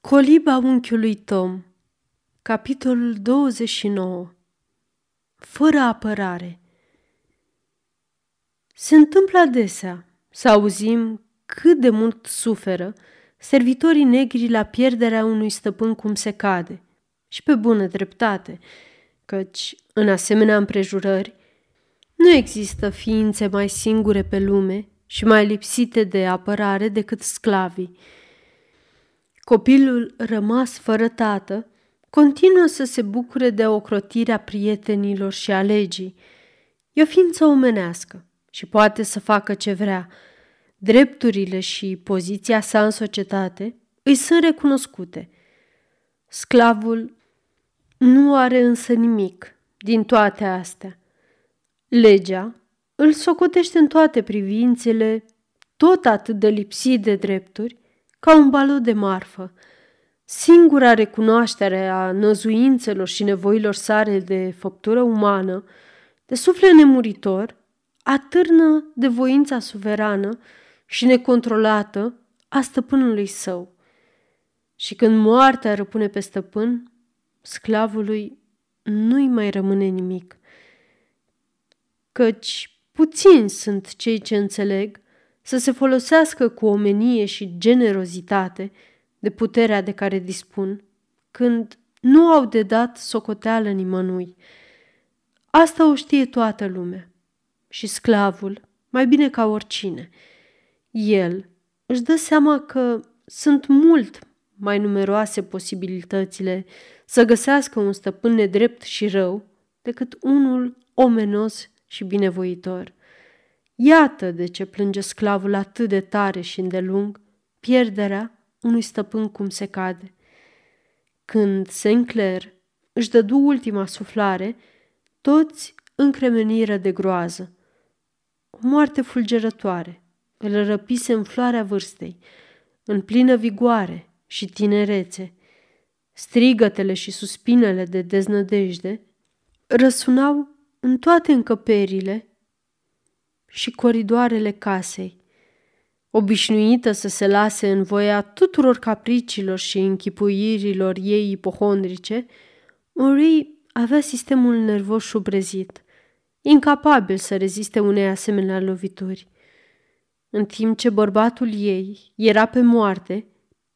Coliba unchiului Tom Capitolul 29 Fără apărare. Se întâmplă adesea să auzim cât de mult suferă servitorii negri la pierderea unui stăpân cum se cade. Și pe bună dreptate, căci în asemenea împrejurări nu există ființe mai singure pe lume și mai lipsite de apărare decât sclavii, Copilul rămas fără tată continuă să se bucure de ocrotirea prietenilor și a legii. E o ființă omenească și poate să facă ce vrea. Drepturile și poziția sa în societate îi sunt recunoscute. Sclavul nu are însă nimic din toate astea. Legea îl socotește în toate privințele tot atât de lipsit de drepturi ca un balut de marfă. Singura recunoaștere a năzuințelor și nevoilor sale de făptură umană, de suflet nemuritor, atârnă de voința suverană și necontrolată a stăpânului său. Și când moartea răpune pe stăpân, sclavului nu-i mai rămâne nimic. Căci puțini sunt cei ce înțeleg să se folosească cu omenie și generozitate de puterea de care dispun, când nu au de dat socoteală nimănui. Asta o știe toată lumea. Și sclavul, mai bine ca oricine. El își dă seama că sunt mult mai numeroase posibilitățile să găsească un stăpân nedrept și rău decât unul omenos și binevoitor. Iată de ce plânge sclavul atât de tare și îndelung pierderea unui stăpân cum se cade. Când Sinclair își dădu ultima suflare, toți încremeniră de groază. O moarte fulgerătoare îl răpise în floarea vârstei, în plină vigoare și tinerețe. Strigătele și suspinele de deznădejde răsunau în toate încăperile și coridoarele casei. Obișnuită să se lase în voia tuturor capricilor și închipuirilor ei ipohondrice, Marie avea sistemul nervos șubrezit, incapabil să reziste unei asemenea lovituri. În timp ce bărbatul ei era pe moarte,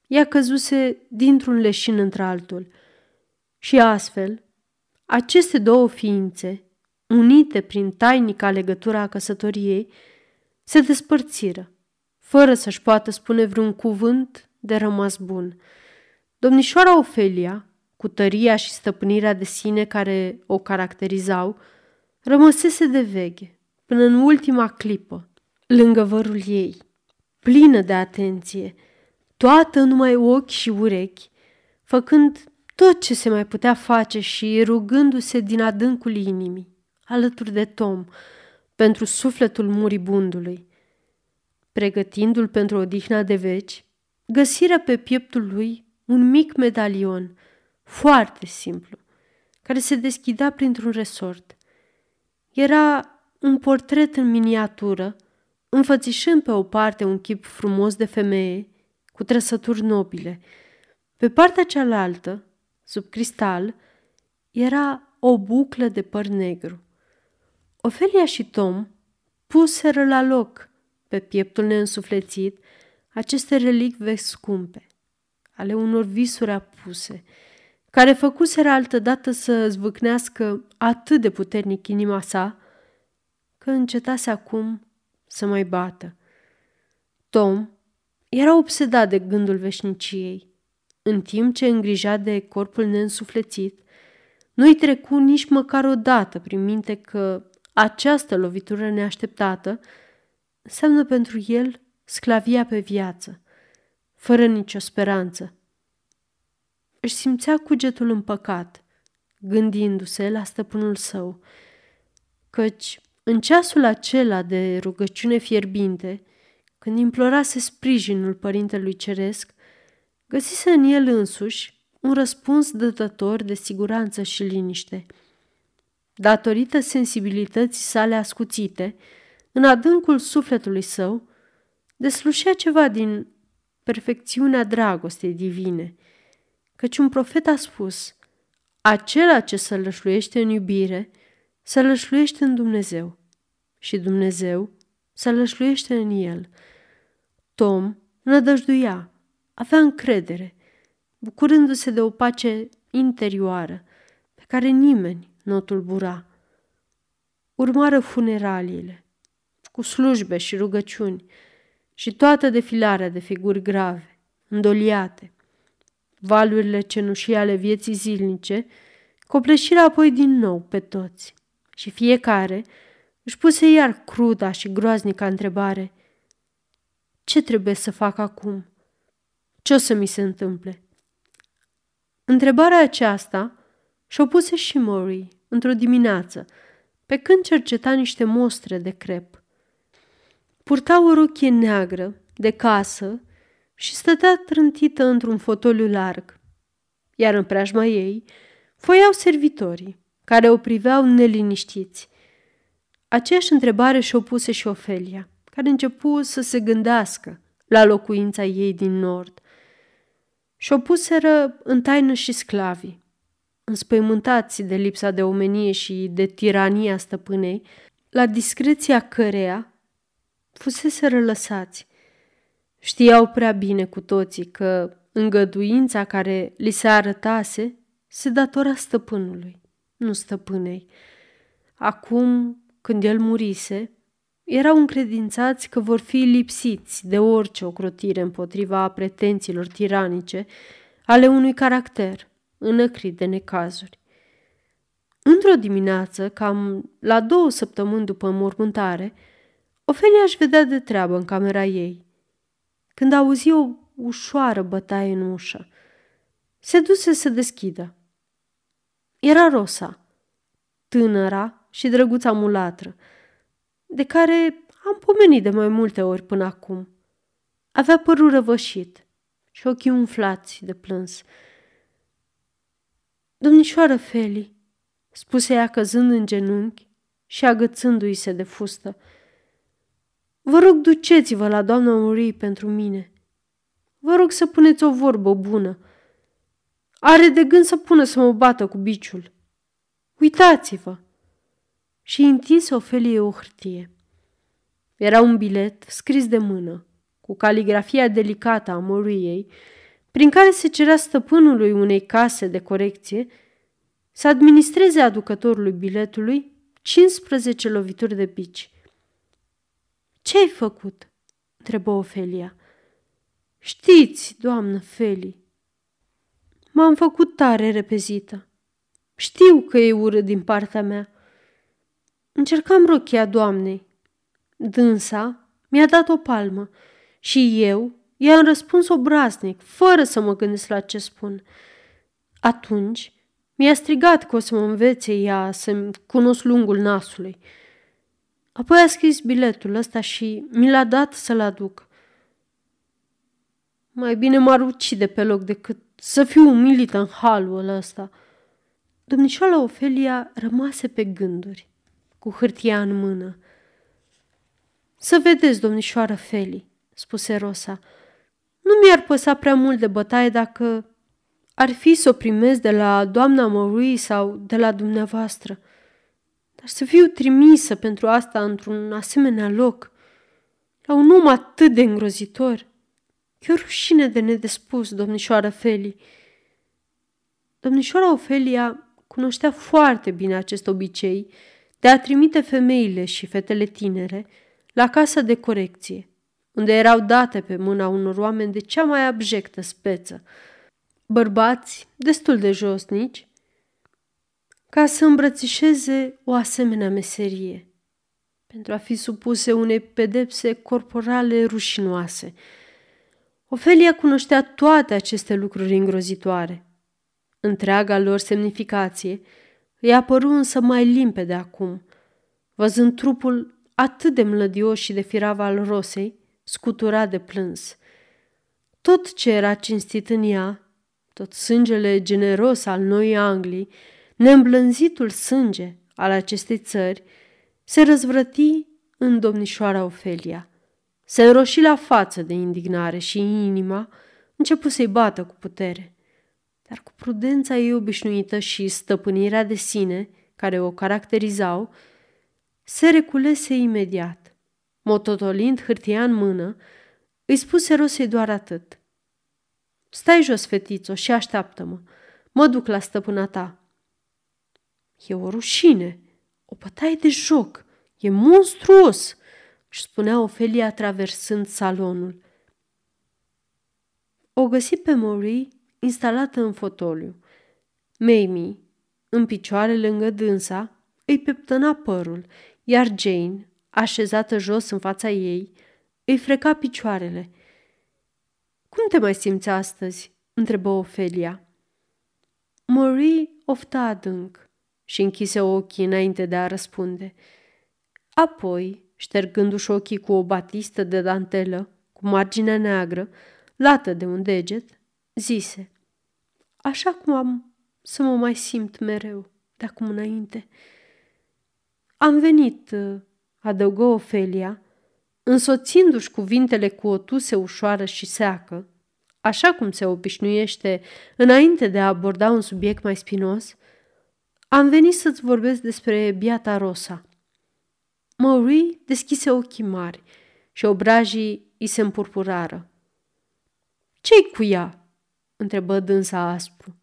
ea căzuse dintr-un leșin într-altul. Și astfel, aceste două ființe, unite prin tainica legătura a căsătoriei, se despărțiră, fără să-și poată spune vreun cuvânt de rămas bun. Domnișoara Ofelia, cu tăria și stăpânirea de sine care o caracterizau, rămăsese de veche până în ultima clipă, lângă vărul ei, plină de atenție, toată numai ochi și urechi, făcând tot ce se mai putea face și rugându-se din adâncul inimii alături de Tom, pentru sufletul muribundului. Pregătindu-l pentru odihna de veci, găsiră pe pieptul lui un mic medalion, foarte simplu, care se deschidea printr-un resort. Era un portret în miniatură, înfățișând pe o parte un chip frumos de femeie, cu trăsături nobile. Pe partea cealaltă, sub cristal, era o buclă de păr negru. Ofelia și Tom puseră la loc pe pieptul neînsuflețit aceste relicve scumpe, ale unor visuri apuse, care făcuseră altădată să zvâcnească atât de puternic inima sa, că încetase acum să mai bată. Tom era obsedat de gândul veșniciei, în timp ce îngrija de corpul neînsuflețit, nu-i trecu nici măcar o dată prin minte că această lovitură neașteptată înseamnă pentru el sclavia pe viață, fără nicio speranță. Își simțea cugetul împăcat, gândindu-se la stăpânul său, căci în ceasul acela de rugăciune fierbinte, când implorase sprijinul Părintelui Ceresc, găsise în el însuși un răspuns dătător de siguranță și liniște – datorită sensibilității sale ascuțite, în adâncul sufletului său, deslușea ceva din perfecțiunea dragostei divine, căci un profet a spus, acela ce sălășluiește în iubire, sălășluiește în Dumnezeu și Dumnezeu sălășluiește în el. Tom nădăjduia, avea încredere, bucurându-se de o pace interioară pe care nimeni nu o tulbura. Urmară funeraliile, cu slujbe și rugăciuni și toată defilarea de figuri grave, îndoliate. Valurile cenușii ale vieții zilnice copleșirea apoi din nou pe toți și fiecare își puse iar cruda și groaznica întrebare. Ce trebuie să fac acum? Ce o să mi se întâmple? Întrebarea aceasta și-o puse și Murray într-o dimineață, pe când cerceta niște mostre de crep. Purta o rochie neagră, de casă, și stătea trântită într-un fotoliu larg, iar în preajma ei foiau servitorii, care o priveau neliniștiți. Aceeași întrebare și-o puse și Ofelia, care începu să se gândească la locuința ei din nord. Și-o puseră în taină și sclavii, înspăimântați de lipsa de omenie și de tirania stăpânei, la discreția căreia fusese lăsați. Știau prea bine cu toții că îngăduința care li se arătase se datora stăpânului, nu stăpânei. Acum, când el murise, erau încredințați că vor fi lipsiți de orice ocrotire împotriva pretențiilor tiranice ale unui caracter înăcrit de necazuri. Într-o dimineață, cam la două săptămâni după mormântare, Ofelia își vedea de treabă în camera ei. Când auzi o ușoară bătaie în ușă, se duse să deschidă. Era Rosa, tânăra și drăguța mulatră, de care am pomenit de mai multe ori până acum. Avea părul răvășit și ochii umflați de plâns. Domnișoară Feli, spuse ea căzând în genunchi și agățându-i se de fustă, vă rog duceți-vă la doamna Murii pentru mine. Vă rog să puneți o vorbă bună. Are de gând să pună să mă bată cu biciul. Uitați-vă! Și întinse Ofelie o hârtie. Era un bilet scris de mână, cu caligrafia delicată a Moriei, prin care se cerea stăpânului unei case de corecție să administreze aducătorului biletului 15 lovituri de bici. Ce ai făcut?" întrebă Ofelia. Știți, doamnă Feli, m-am făcut tare repezită. Știu că e urât din partea mea. Încercam rochia doamnei. Dânsa mi-a dat o palmă și eu i-am răspuns obraznic, fără să mă gândesc la ce spun. Atunci mi-a strigat că o să mă învețe ea să-mi cunosc lungul nasului. Apoi a scris biletul ăsta și mi l-a dat să-l aduc. Mai bine m-ar ucide pe loc decât să fiu umilită în halul ăsta. Domnișoara Ofelia rămase pe gânduri, cu hârtia în mână. Să vedeți, domnișoară Feli, spuse Rosa, nu mi-ar păsa prea mult de bătaie dacă ar fi să o primesc de la doamna Morui sau de la dumneavoastră. Dar să fiu trimisă pentru asta într-un asemenea loc, la un om atât de îngrozitor. E o rușine de nedespus, domnișoară Feli. Domnișoara Ofelia cunoștea foarte bine acest obicei de a trimite femeile și fetele tinere la casa de corecție, unde erau date pe mâna unor oameni de cea mai abjectă speță, bărbați destul de josnici, ca să îmbrățișeze o asemenea meserie, pentru a fi supuse unei pedepse corporale rușinoase. Ofelia cunoștea toate aceste lucruri îngrozitoare. Întreaga lor semnificație îi apăru însă mai limpede acum, văzând trupul atât de mlădios și de firav al rosei, scuturat de plâns. Tot ce era cinstit în ea, tot sângele generos al Noii Anglii, neîmblânzitul sânge al acestei țări, se răzvrăti în domnișoara Ofelia. Se înroși la față de indignare și inima începu să-i bată cu putere. Dar cu prudența ei obișnuită și stăpânirea de sine, care o caracterizau, se reculese imediat. Mototolind hârtia în mână, îi spuse Rosei doar atât. Stai jos, fetițo, și așteaptă-mă. Mă duc la stăpâna ta. E o rușine, o bătaie de joc, e monstruos, își spunea Ofelia traversând salonul. O găsi pe Marie instalată în fotoliu. Mamie, în picioare lângă dânsa, îi peptăna părul, iar Jane, așezată jos în fața ei, îi freca picioarele. Cum te mai simți astăzi?" întrebă Ofelia. Marie ofta adânc și închise ochii înainte de a răspunde. Apoi, ștergându-și ochii cu o batistă de dantelă, cu marginea neagră, lată de un deget, zise Așa cum am să mă mai simt mereu de acum înainte. Am venit, adăugă Ofelia, însoțindu-și cuvintele cu o tuse ușoară și seacă, așa cum se obișnuiește înainte de a aborda un subiect mai spinos, am venit să-ți vorbesc despre biata Rosa. Maurice deschise ochii mari și obrajii îi se împurpurară. Ce-i cu ea?" întrebă dânsa aspru.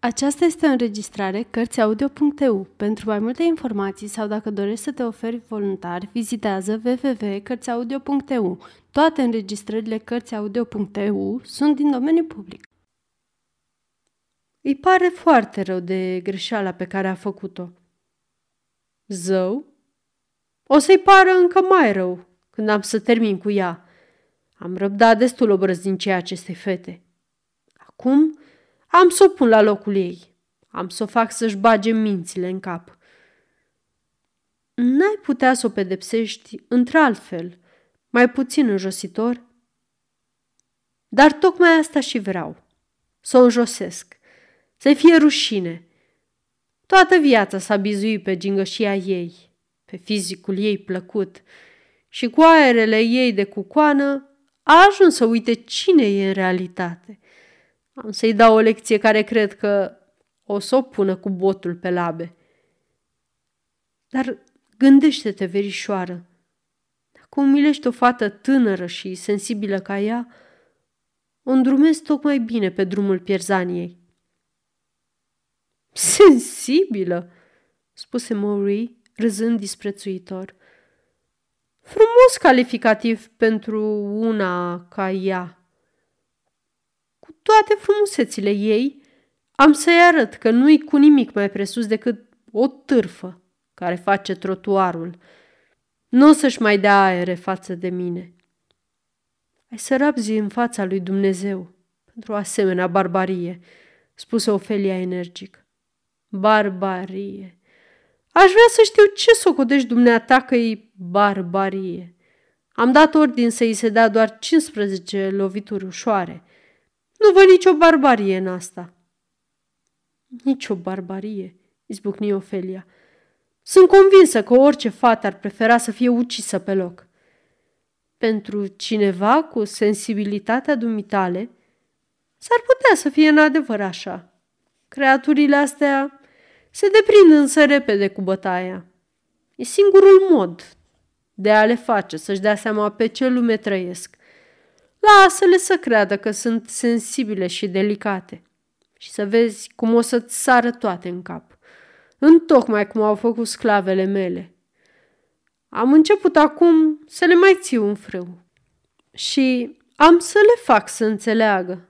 Aceasta este o înregistrare Cărțiaudio.eu. Pentru mai multe informații sau dacă dorești să te oferi voluntar, vizitează www.cărțiaudio.eu. Toate înregistrările Cărțiaudio.eu sunt din domeniu public. Îi pare foarte rău de greșeala pe care a făcut-o. Zău? O să-i pară încă mai rău când am să termin cu ea. Am răbdat destul obrăznicia acestei fete. Acum am să o pun la locul ei. Am să o fac să-și bage mințile în cap. N-ai putea să o pedepsești într-altfel, mai puțin înjositor? Dar tocmai asta și vreau. Să o înjosesc. Să fie rușine. Toată viața s-a bizuit pe gingășia ei, pe fizicul ei plăcut și cu aerele ei de cucoană a ajuns să uite cine e în realitate – am să-i dau o lecție care cred că o să o pună cu botul pe labe. Dar gândește-te, verișoară, dacă umilești o fată tânără și sensibilă ca ea, o îndrumezi tocmai bine pe drumul pierzaniei. Sensibilă, spuse Maurice, râzând disprețuitor. Frumos calificativ pentru una ca ea toate frumusețile ei, am să-i arăt că nu-i cu nimic mai presus decât o târfă care face trotuarul. Nu o să-și mai dea aere față de mine. Ai să rabzi în fața lui Dumnezeu pentru o asemenea barbarie, spuse Ofelia energic. Barbarie. Aș vrea să știu ce socotești dumneata că e barbarie. Am dat ordin să-i se dea doar 15 lovituri ușoare. Nu văd nicio barbarie în asta. Nicio barbarie, izbucni Ofelia. Sunt convinsă că orice fată ar prefera să fie ucisă pe loc. Pentru cineva cu sensibilitatea dumitale, s-ar putea să fie în adevăr așa. Creaturile astea se deprind însă repede cu bătaia. E singurul mod de a le face să-și dea seama pe ce lume trăiesc. Lasă-le să creadă că sunt sensibile și delicate și să vezi cum o să-ți sară toate în cap. Întocmai cum au făcut sclavele mele. Am început acum să le mai țiu un frâu și am să le fac să înțeleagă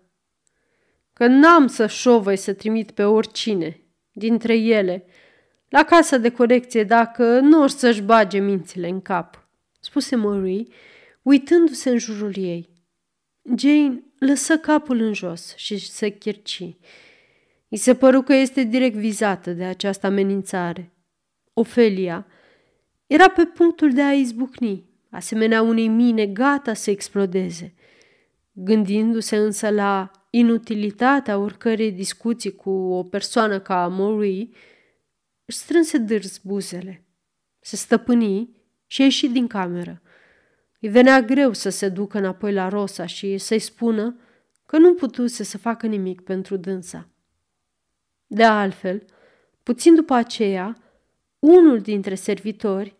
că n-am să șovăi să trimit pe oricine dintre ele la casa de corecție dacă nu or să-și bage mințile în cap, spuse Marie, uitându-se în jurul ei. Jane lăsă capul în jos și se chirci. I se păru că este direct vizată de această amenințare. Ofelia era pe punctul de a izbucni, asemenea unei mine gata să explodeze. Gândindu-se însă la inutilitatea oricărei discuții cu o persoană ca Marie, își strânse dârz buzele, se stăpâni și ieși din cameră. Îi venea greu să se ducă înapoi la Rosa și să-i spună că nu putuse să facă nimic pentru dânsa. De altfel, puțin după aceea, unul dintre servitori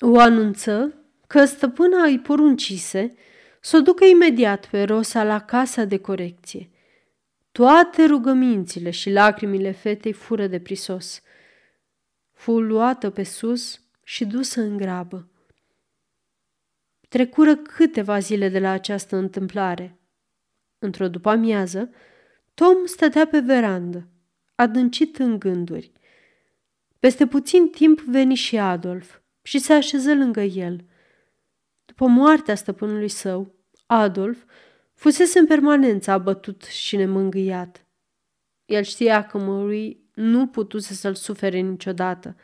o anunță că stăpâna îi poruncise să o ducă imediat pe Rosa la casa de corecție. Toate rugămințile și lacrimile fetei fură de prisos. Fu luată pe sus și dusă în grabă. Trecură câteva zile de la această întâmplare. Într-o după-amiază, Tom stătea pe verandă, adâncit în gânduri. Peste puțin timp veni și Adolf și se așeză lângă el. După moartea stăpânului său, Adolf fusese în permanență abătut și nemângâiat. El știa că Marie nu putuse să-l sufere niciodată.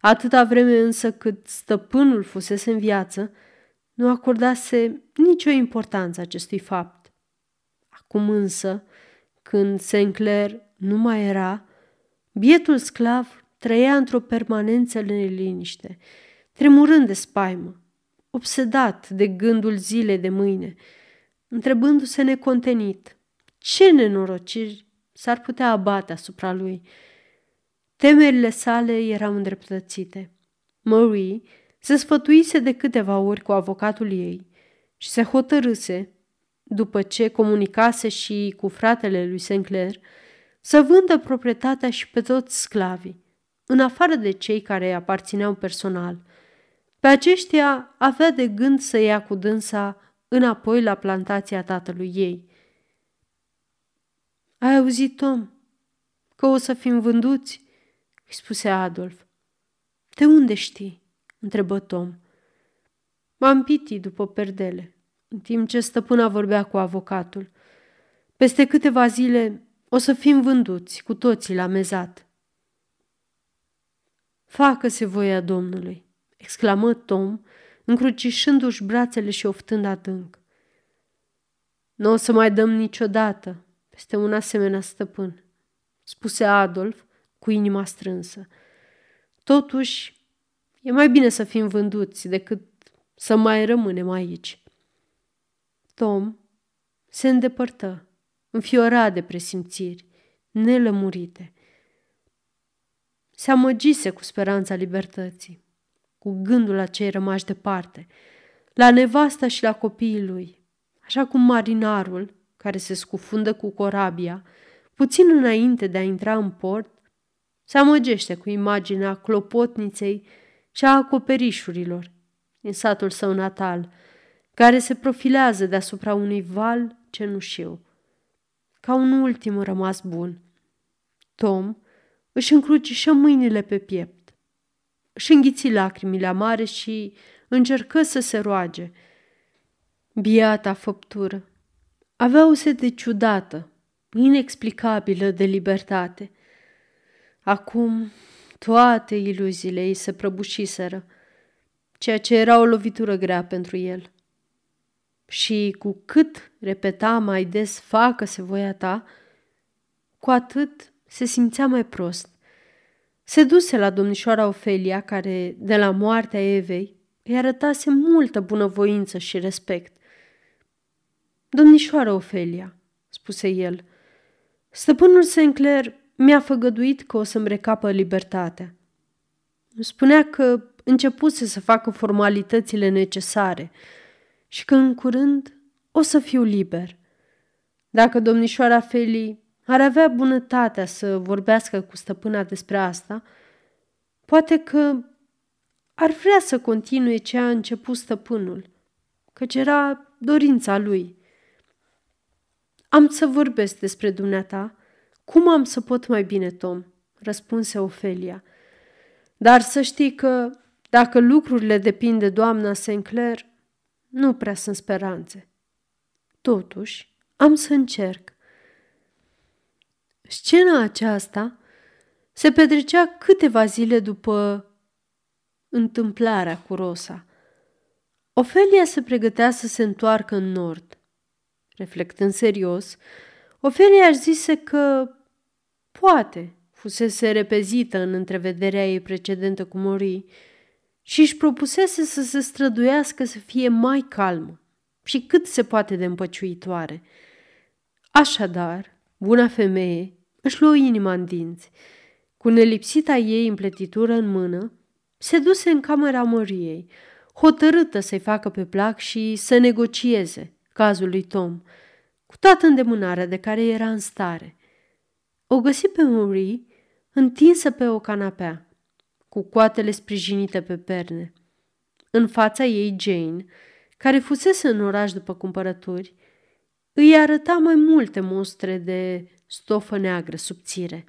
Atâta vreme însă cât stăpânul fusese în viață, nu acordase nicio importanță acestui fapt. Acum însă, când Sinclair nu mai era, bietul sclav trăia într-o permanență neliniște, tremurând de spaimă, obsedat de gândul zilei de mâine, întrebându-se necontenit ce nenorociri s-ar putea abate asupra lui. Temerile sale erau îndreptățite. Marie se sfătuise de câteva ori cu avocatul ei și se hotărâse, după ce comunicase și cu fratele lui Sinclair, să vândă proprietatea și pe toți sclavii, în afară de cei care îi aparțineau personal. Pe aceștia avea de gând să ia cu dânsa înapoi la plantația tatălui ei. Ai auzit, Tom, că o să fim vânduți?" îi spuse Adolf. De unde știi?" Întrebă Tom. M-am pitit după perdele, în timp ce stăpâna vorbea cu avocatul. Peste câteva zile o să fim vânduți cu toții la mezat. Facă-se voia Domnului, exclamă Tom, încrucișându-și brațele și oftând adânc. Nu o să mai dăm niciodată peste un asemenea stăpân, spuse Adolf cu inima strânsă. Totuși, e mai bine să fim vânduți decât să mai rămânem aici. Tom se îndepărtă, înfiorat de presimțiri, nelămurite. Se amăgise cu speranța libertății, cu gândul la cei rămași departe, la nevasta și la copiii lui, așa cum marinarul, care se scufundă cu corabia, puțin înainte de a intra în port, se amăgește cu imaginea clopotniței și a acoperișurilor din satul său natal, care se profilează deasupra unui val cenușiu. Ca un ultim rămas bun. Tom își încrucișă mâinile pe piept, își înghiți lacrimile amare și încercă să se roage. Biata făptură avea o sete ciudată, inexplicabilă de libertate. Acum toate iluziile ei se prăbușiseră, ceea ce era o lovitură grea pentru el. Și cu cât repeta mai des facă-se voia ta, cu atât se simțea mai prost. Se duse la domnișoara Ofelia, care, de la moartea Evei, îi arătase multă bunăvoință și respect. Domnișoară Ofelia, spuse el, stăpânul Sinclair mi-a făgăduit că o să-mi recapă libertatea. Spunea că începuse să facă formalitățile necesare și că în curând o să fiu liber. Dacă domnișoara Feli ar avea bunătatea să vorbească cu stăpâna despre asta, poate că ar vrea să continue ce a început stăpânul, căci era dorința lui. Am să vorbesc despre dumneata. Cum am să pot mai bine, Tom? răspunse Ofelia. Dar să știi că, dacă lucrurile depind de doamna Sinclair, nu prea sunt speranțe. Totuși, am să încerc. Scena aceasta se petrecea câteva zile după întâmplarea cu Rosa. Ofelia se pregătea să se întoarcă în nord. Reflectând serios, Ofelia își zise că poate fusese repezită în întrevederea ei precedentă cu Mori și își propusese să se străduiască să fie mai calmă și cât se poate de împăciuitoare. Așadar, buna femeie își luă inima în dinți. Cu nelipsita ei împletitură în mână, se duse în camera Măriei, hotărâtă să-i facă pe plac și să negocieze cazul lui Tom, cu toată îndemânarea de care era în stare. O găsi pe Marie întinsă pe o canapea, cu coatele sprijinite pe perne. În fața ei, Jane, care fusese în oraș după cumpărături, îi arăta mai multe mostre de stofă neagră subțire.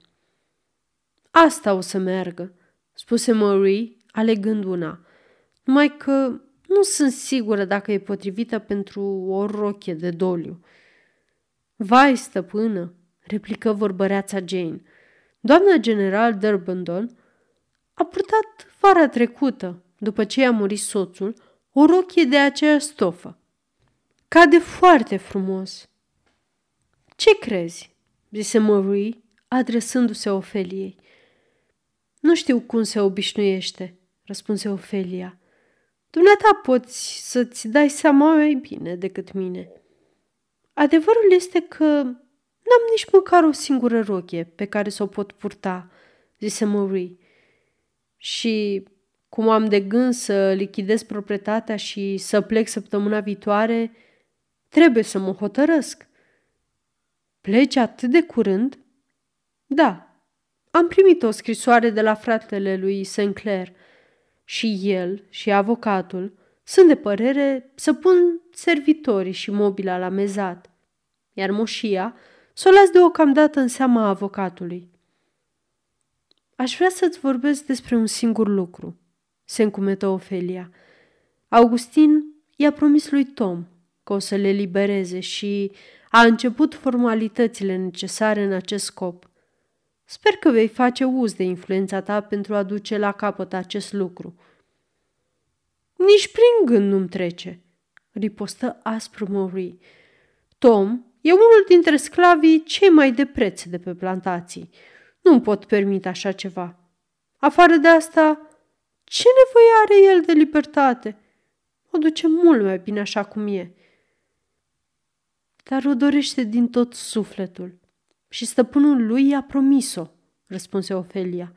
Asta o să meargă, spuse Marie, alegând una, numai că nu sunt sigură dacă e potrivită pentru o rochie de doliu. Vai, stăpână, replică vorbăreața Jane. Doamna general Durbandon a purtat vara trecută, după ce i-a murit soțul, o rochie de aceeași stofă. Cade foarte frumos. Ce crezi? zise Marie, adresându-se Ofeliei. Nu știu cum se obișnuiește, răspunse Ofelia. Dumneata poți să-ți dai seama mai bine decât mine. Adevărul este că n-am nici măcar o singură rochie pe care să o pot purta, zise Marie. Și cum am de gând să lichidez proprietatea și să plec săptămâna viitoare, trebuie să mă hotărăsc. Pleci atât de curând? Da, am primit o scrisoare de la fratele lui Sinclair și el și avocatul sunt de părere să pun servitorii și mobila la mezat, iar moșia să o las deocamdată în seama avocatului. Aș vrea să-ți vorbesc despre un singur lucru, se încumetă Ofelia. Augustin i-a promis lui Tom că o să le libereze și a început formalitățile necesare în acest scop. Sper că vei face uz de influența ta pentru a duce la capăt acest lucru. Nici prin gând nu-mi trece, ripostă aspru Marie. Tom e unul dintre sclavii cei mai de preț de pe plantații. Nu pot permite așa ceva. Afară de asta, ce nevoie are el de libertate? O duce mult mai bine așa cum e. Dar o dorește din tot sufletul și stăpânul lui i-a promis-o, răspunse Ofelia.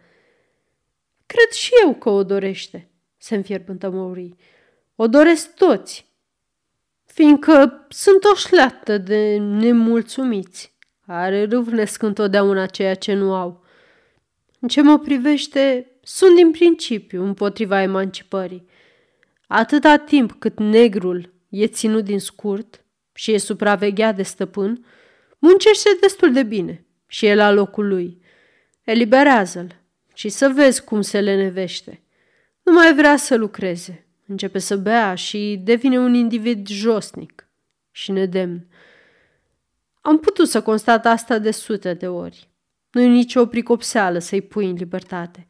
Cred și eu că o dorește, se înfierbântă Mauri. O doresc toți, fiindcă sunt o șleată de nemulțumiți, care râvnesc întotdeauna ceea ce nu au. În ce mă privește, sunt din principiu împotriva emancipării. Atâta timp cât negrul e ținut din scurt și e supravegheat de stăpân, muncește destul de bine și e la locul lui. Eliberează-l și să vezi cum se lenevește. Nu mai vrea să lucreze, începe să bea și devine un individ josnic și nedemn. Am putut să constat asta de sute de ori. Nu e nicio pricopseală să-i pui în libertate.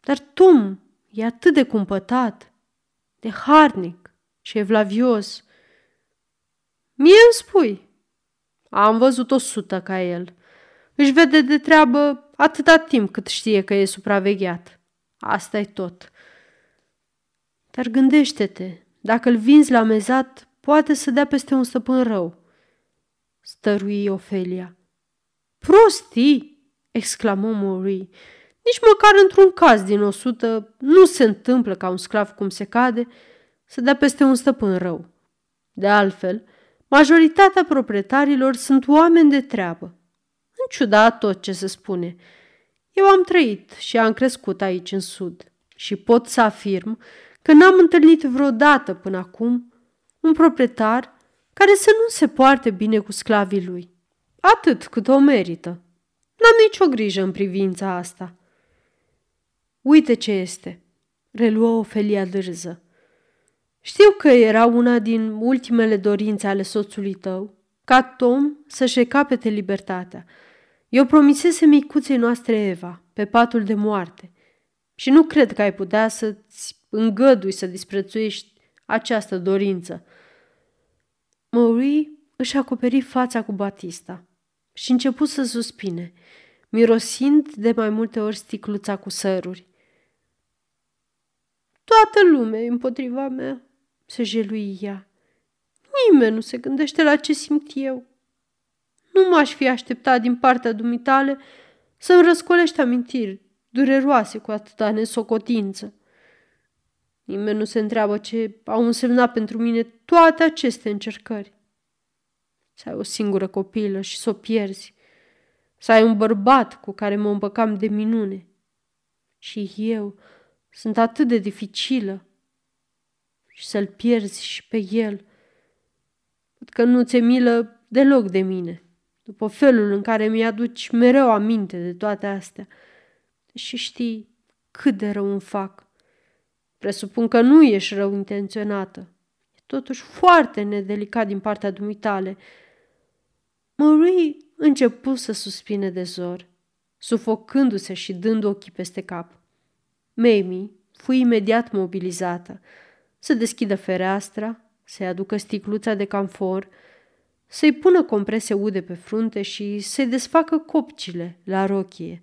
Dar Tom e atât de cumpătat, de harnic și evlavios. Mie îmi spui. Am văzut o sută ca el. Își vede de treabă atâta timp cât știe că e supravegheat. asta e tot. Dar gândește-te, dacă îl vinzi la mezat, poate să dea peste un stăpân rău. Stărui Ofelia. Prostii! exclamă Marie. Nici măcar într-un caz din o sută nu se întâmplă ca un sclav cum se cade să dea peste un stăpân rău. De altfel, majoritatea proprietarilor sunt oameni de treabă. În ciuda tot ce se spune. Eu am trăit și am crescut aici în sud și pot să afirm că n-am întâlnit vreodată până acum un proprietar care să nu se poarte bine cu sclavii lui, atât cât o merită. N-am nicio grijă în privința asta. Uite ce este, reluă Ofelia dârză. Știu că era una din ultimele dorințe ale soțului tău, ca Tom să-și recapete libertatea. Eu promisese micuței noastre Eva, pe patul de moarte, și nu cred că ai putea să-ți îngădui să disprețuiești această dorință. Marie își acoperi fața cu Batista și început să suspine, mirosind de mai multe ori sticluța cu săruri. Toată lumea e împotriva mea, se jelui ea. Nimeni nu se gândește la ce simt eu. Nu m-aș fi așteptat din partea dumitale să-mi răscolești amintiri dureroase cu atâta nesocotință. Nimeni nu se întreabă ce au însemnat pentru mine toate aceste încercări. Să ai o singură copilă și să o pierzi. Să ai un bărbat cu care mă împăcam de minune. Și eu sunt atât de dificilă. Și să-l pierzi și pe el. Văd că nu ți-e milă deloc de mine, după felul în care mi-aduci mereu aminte de toate astea. Și știi cât de rău îmi fac. Presupun că nu ești rău intenționată. E totuși foarte nedelicat din partea dumitale. Marie începu să suspine de zor, sufocându-se și dând ochii peste cap. Mamie fu imediat mobilizată. Să deschidă fereastra, să-i aducă sticluța de camfor, să-i pună comprese ude pe frunte și să-i desfacă copcile la rochie.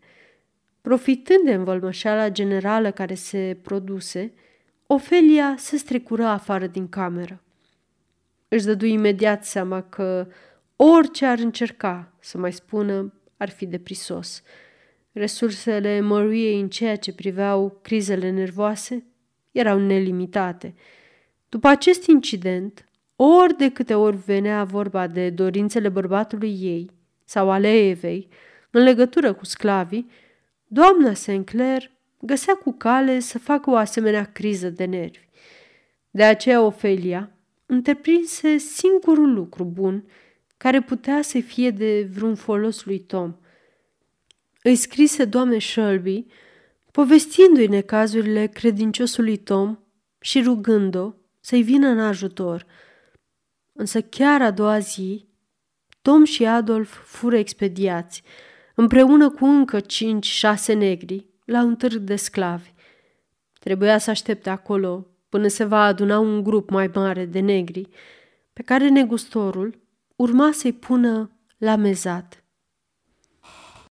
Profitând de învălmășeala generală care se produse, Ofelia se strecură afară din cameră. Își dădu imediat seama că orice ar încerca să mai spună ar fi deprisos. Resursele Mariei în ceea ce priveau crizele nervoase erau nelimitate. După acest incident, ori de câte ori venea vorba de dorințele bărbatului ei sau ale Evei în legătură cu sclavii, doamna Sinclair găsea cu cale să facă o asemenea criză de nervi. De aceea Ofelia întreprinse singurul lucru bun care putea să fie de vreun folos lui Tom. Îi scrise doamne Shelby, povestindu-i necazurile credinciosului Tom și rugând-o să-i vină în ajutor. Însă chiar a doua zi, Tom și Adolf fură expediați, împreună cu încă cinci-șase negri, la un târg de sclavi. Trebuia să aștepte acolo până se va aduna un grup mai mare de negri, pe care negustorul urma să-i pună la mezat.